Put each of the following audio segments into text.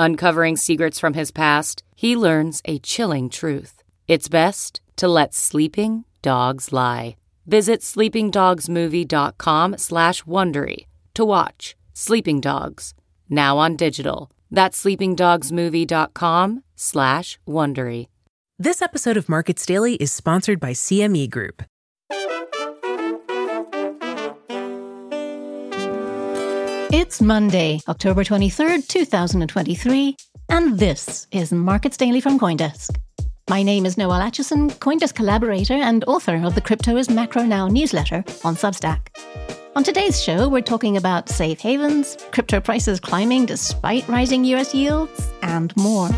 Uncovering secrets from his past, he learns a chilling truth. It's best to let sleeping dogs lie. Visit sleepingdogsmovie.com slash Wondery to watch Sleeping Dogs, now on digital. That's sleepingdogsmovie.com slash Wondery. This episode of Markets Daily is sponsored by CME Group. It's Monday, October 23rd, 2023, and this is Markets Daily from Coindesk. My name is Noelle Acheson, Coindesk collaborator and author of the Crypto is Macro Now newsletter on Substack. On today's show, we're talking about safe havens, crypto prices climbing despite rising US yields, and more.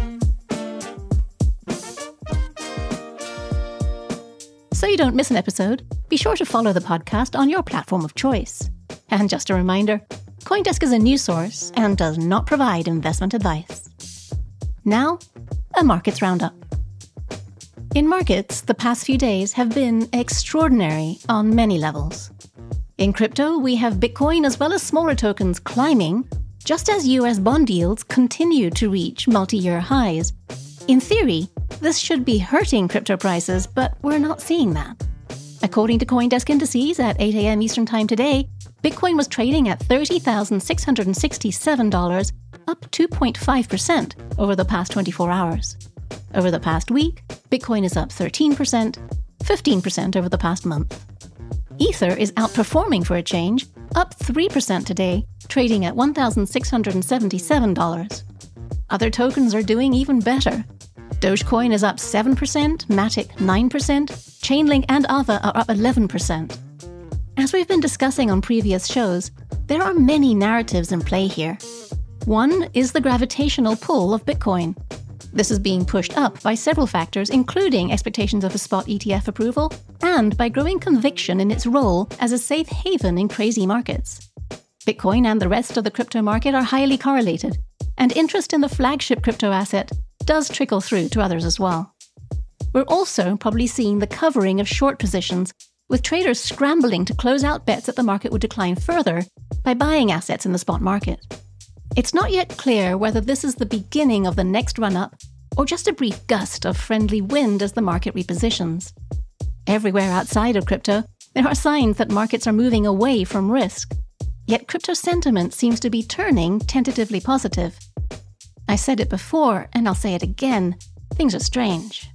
So you don't miss an episode, be sure to follow the podcast on your platform of choice. And just a reminder Coindesk is a news source and does not provide investment advice. Now, a markets roundup. In markets, the past few days have been extraordinary on many levels. In crypto, we have Bitcoin as well as smaller tokens climbing, just as US bond yields continue to reach multi year highs. In theory, this should be hurting crypto prices, but we're not seeing that. According to Coindesk indices at 8 a.m. Eastern Time today, Bitcoin was trading at $30,667, up 2.5% over the past 24 hours. Over the past week, Bitcoin is up 13%, 15% over the past month. Ether is outperforming for a change, up 3% today, trading at $1,677. Other tokens are doing even better. Dogecoin is up 7%, Matic 9%, Chainlink and Aave are up 11%. As we've been discussing on previous shows, there are many narratives in play here. One is the gravitational pull of Bitcoin. This is being pushed up by several factors, including expectations of a spot ETF approval and by growing conviction in its role as a safe haven in crazy markets. Bitcoin and the rest of the crypto market are highly correlated, and interest in the flagship crypto asset does trickle through to others as well. We're also probably seeing the covering of short positions with traders scrambling to close out bets that the market would decline further by buying assets in the spot market. It's not yet clear whether this is the beginning of the next run up or just a brief gust of friendly wind as the market repositions. Everywhere outside of crypto, there are signs that markets are moving away from risk. Yet crypto sentiment seems to be turning tentatively positive. I said it before, and I'll say it again things are strange.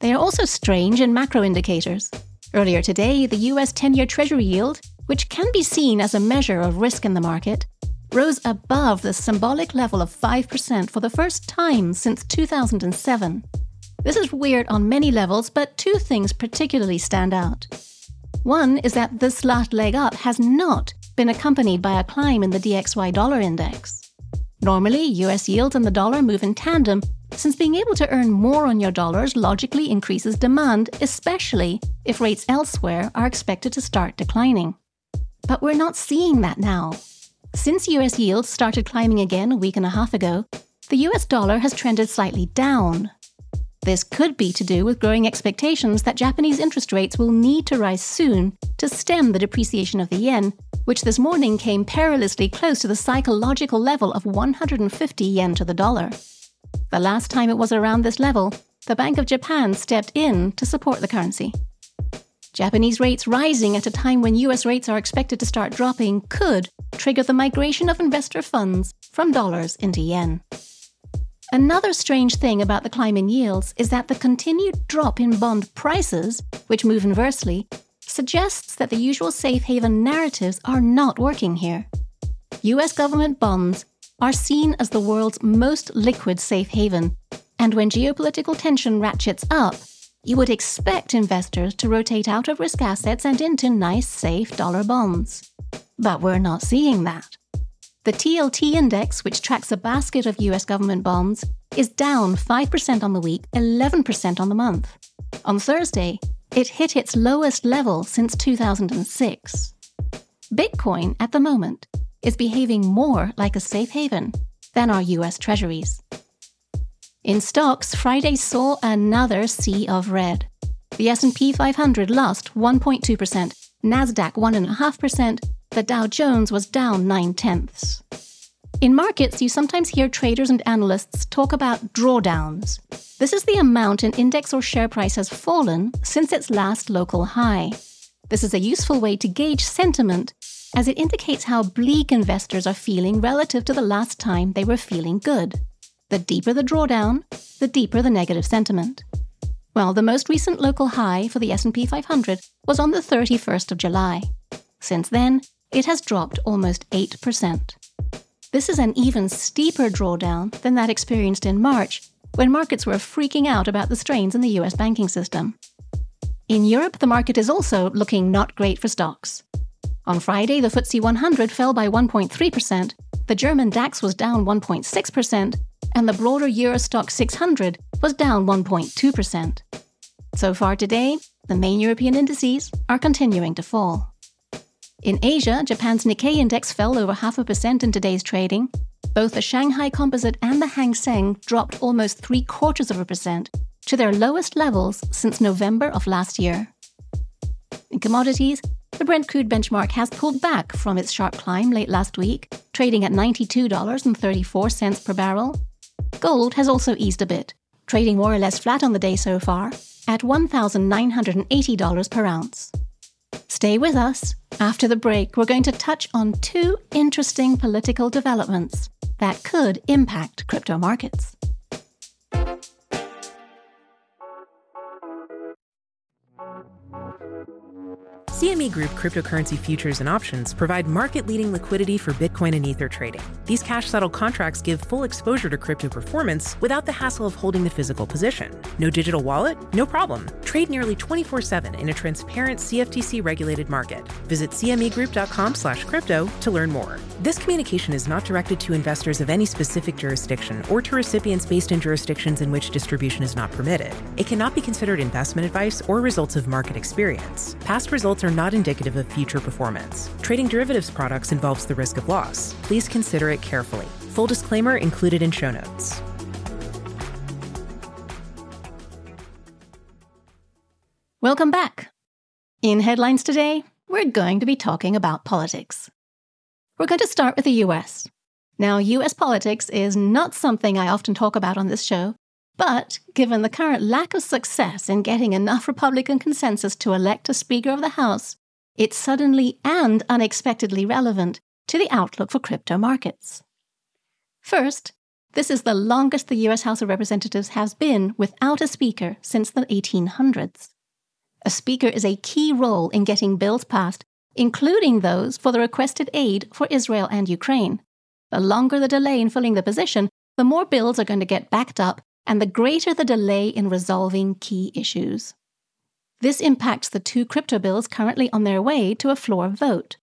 They are also strange in macro indicators. Earlier today, the US 10 year Treasury yield, which can be seen as a measure of risk in the market, rose above the symbolic level of 5% for the first time since 2007. This is weird on many levels, but two things particularly stand out. One is that this last leg up has not been accompanied by a climb in the DXY dollar index. Normally, US yields and the dollar move in tandem, since being able to earn more on your dollars logically increases demand, especially if rates elsewhere are expected to start declining. But we're not seeing that now. Since US yields started climbing again a week and a half ago, the US dollar has trended slightly down. This could be to do with growing expectations that Japanese interest rates will need to rise soon to stem the depreciation of the yen, which this morning came perilously close to the psychological level of 150 yen to the dollar. The last time it was around this level, the Bank of Japan stepped in to support the currency. Japanese rates rising at a time when US rates are expected to start dropping could trigger the migration of investor funds from dollars into yen. Another strange thing about the climb in yields is that the continued drop in bond prices, which move inversely, suggests that the usual safe haven narratives are not working here. US government bonds are seen as the world's most liquid safe haven, and when geopolitical tension ratchets up, you would expect investors to rotate out of risk assets and into nice, safe dollar bonds. But we're not seeing that. The TLT index, which tracks a basket of US government bonds, is down 5% on the week, 11% on the month. On Thursday, it hit its lowest level since 2006. Bitcoin, at the moment, is behaving more like a safe haven than our US treasuries. In stocks, Friday saw another sea of red. The S&P 500 lost 1.2%, Nasdaq 1.5%, the Dow Jones was down 9 tenths. In markets, you sometimes hear traders and analysts talk about drawdowns. This is the amount an index or share price has fallen since its last local high. This is a useful way to gauge sentiment as it indicates how bleak investors are feeling relative to the last time they were feeling good. The deeper the drawdown, the deeper the negative sentiment. Well, the most recent local high for the S&P 500 was on the 31st of July. Since then, it has dropped almost 8%. This is an even steeper drawdown than that experienced in March, when markets were freaking out about the strains in the US banking system. In Europe, the market is also looking not great for stocks. On Friday, the FTSE 100 fell by 1.3%, the German DAX was down 1.6%, and the broader Euro Stoxx 600 was down 1.2%. So far today, the main European indices are continuing to fall. In Asia, Japan's Nikkei index fell over half a percent in today's trading. Both the Shanghai Composite and the Hang Seng dropped almost three quarters of a percent to their lowest levels since November of last year. In commodities, the Brent crude benchmark has pulled back from its sharp climb late last week, trading at $92.34 per barrel. Gold has also eased a bit, trading more or less flat on the day so far, at $1,980 per ounce. Stay with us. After the break, we're going to touch on two interesting political developments that could impact crypto markets. CME Group cryptocurrency futures and options provide market leading liquidity for Bitcoin and Ether trading. These cash settled contracts give full exposure to crypto performance without the hassle of holding the physical position. No digital wallet? No problem. Trade nearly 24 7 in a transparent CFTC regulated market. Visit CMEGroup.com slash crypto to learn more. This communication is not directed to investors of any specific jurisdiction or to recipients based in jurisdictions in which distribution is not permitted. It cannot be considered investment advice or results of market experience. Past results are not indicative of future performance. Trading derivatives products involves the risk of loss. Please consider it carefully. Full disclaimer included in show notes. Welcome back. In headlines today, we're going to be talking about politics. We're going to start with the US. Now, US politics is not something I often talk about on this show, but given the current lack of success in getting enough Republican consensus to elect a Speaker of the House, it's suddenly and unexpectedly relevant to the outlook for crypto markets. First, this is the longest the US House of Representatives has been without a Speaker since the 1800s. A Speaker is a key role in getting bills passed, including those for the requested aid for Israel and Ukraine. The longer the delay in filling the position, the more bills are going to get backed up and the greater the delay in resolving key issues. This impacts the two crypto bills currently on their way to a floor vote.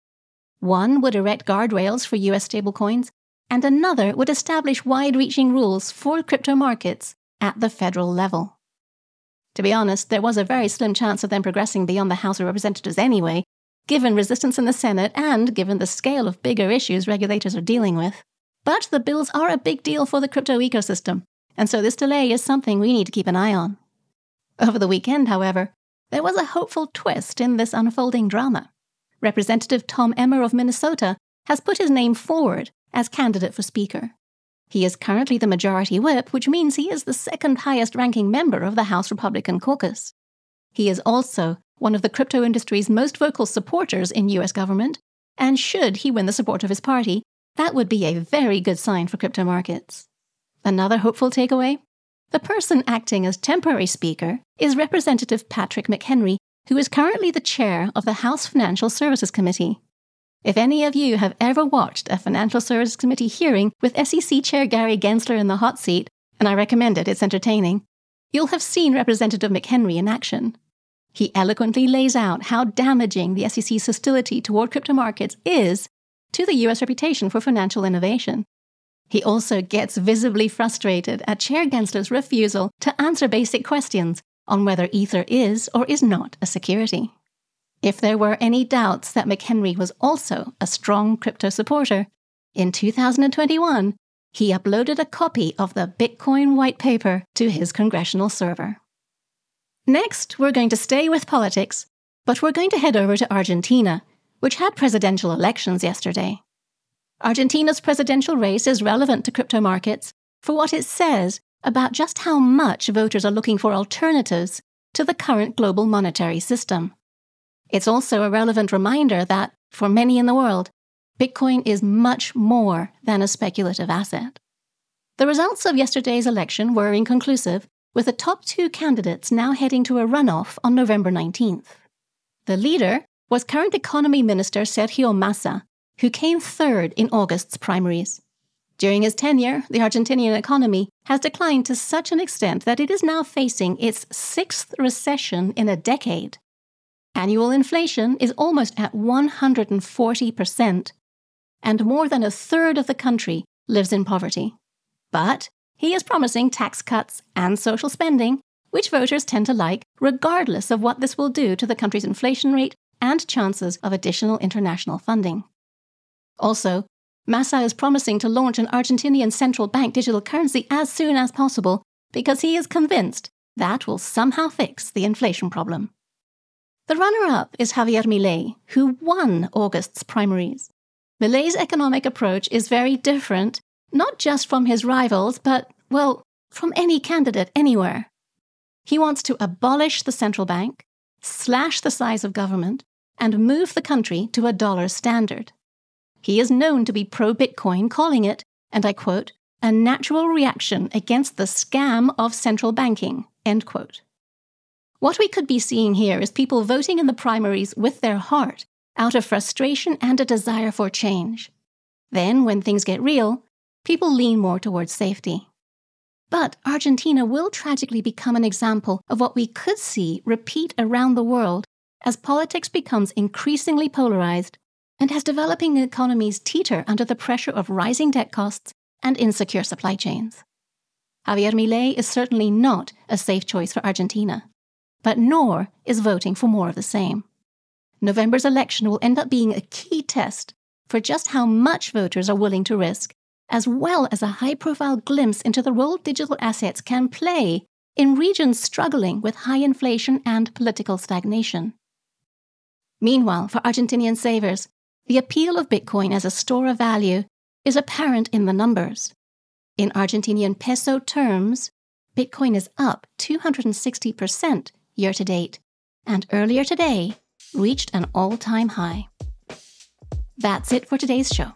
One would erect guardrails for US stablecoins, and another would establish wide reaching rules for crypto markets at the federal level. To be honest, there was a very slim chance of them progressing beyond the House of Representatives anyway, given resistance in the Senate and given the scale of bigger issues regulators are dealing with. But the bills are a big deal for the crypto ecosystem, and so this delay is something we need to keep an eye on. Over the weekend, however, there was a hopeful twist in this unfolding drama. Representative Tom Emmer of Minnesota has put his name forward as candidate for Speaker. He is currently the majority whip, which means he is the second highest ranking member of the House Republican caucus. He is also one of the crypto industry's most vocal supporters in US government, and should he win the support of his party, that would be a very good sign for crypto markets. Another hopeful takeaway? The person acting as temporary speaker is Representative Patrick McHenry, who is currently the chair of the House Financial Services Committee. If any of you have ever watched a Financial Services Committee hearing with SEC Chair Gary Gensler in the hot seat, and I recommend it, it's entertaining, you'll have seen Representative McHenry in action. He eloquently lays out how damaging the SEC's hostility toward crypto markets is to the US reputation for financial innovation. He also gets visibly frustrated at Chair Gensler's refusal to answer basic questions on whether Ether is or is not a security. If there were any doubts that McHenry was also a strong crypto supporter, in 2021, he uploaded a copy of the Bitcoin white paper to his congressional server. Next, we're going to stay with politics, but we're going to head over to Argentina, which had presidential elections yesterday. Argentina's presidential race is relevant to crypto markets for what it says about just how much voters are looking for alternatives to the current global monetary system. It's also a relevant reminder that, for many in the world, Bitcoin is much more than a speculative asset. The results of yesterday's election were inconclusive, with the top two candidates now heading to a runoff on November 19th. The leader was current Economy Minister Sergio Massa, who came third in August's primaries. During his tenure, the Argentinian economy has declined to such an extent that it is now facing its sixth recession in a decade. Annual inflation is almost at 140%, and more than a third of the country lives in poverty. But he is promising tax cuts and social spending, which voters tend to like, regardless of what this will do to the country's inflation rate and chances of additional international funding. Also, Massa is promising to launch an Argentinian central bank digital currency as soon as possible because he is convinced that will somehow fix the inflation problem. The runner up is Javier Milei, who won August's primaries. Milei's economic approach is very different, not just from his rivals, but, well, from any candidate anywhere. He wants to abolish the central bank, slash the size of government, and move the country to a dollar standard. He is known to be pro Bitcoin, calling it, and I quote, a natural reaction against the scam of central banking, end quote. What we could be seeing here is people voting in the primaries with their heart out of frustration and a desire for change. Then, when things get real, people lean more towards safety. But Argentina will tragically become an example of what we could see repeat around the world as politics becomes increasingly polarized and as developing economies teeter under the pressure of rising debt costs and insecure supply chains. Javier Milei is certainly not a safe choice for Argentina, but nor is voting for more of the same. November's election will end up being a key test for just how much voters are willing to risk, as well as a high profile glimpse into the role digital assets can play in regions struggling with high inflation and political stagnation. Meanwhile, for Argentinian savers, the appeal of Bitcoin as a store of value is apparent in the numbers. In Argentinian peso terms, Bitcoin is up 260% year to date, and earlier today reached an all time high. That's it for today's show.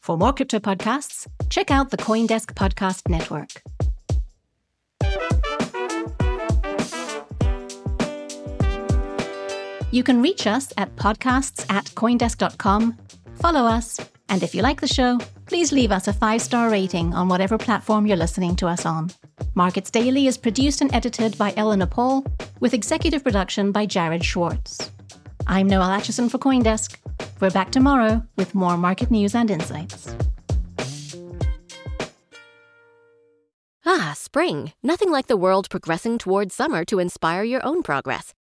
For more crypto podcasts, check out the Coindesk Podcast Network. You can reach us at podcasts at coindesk.com, follow us, and if you like the show, please leave us a five star rating on whatever platform you're listening to us on. Markets Daily is produced and edited by Eleanor Paul, with executive production by Jared Schwartz. I'm Noelle Acheson for Coindesk. We're back tomorrow with more market news and insights. Ah, spring. Nothing like the world progressing towards summer to inspire your own progress.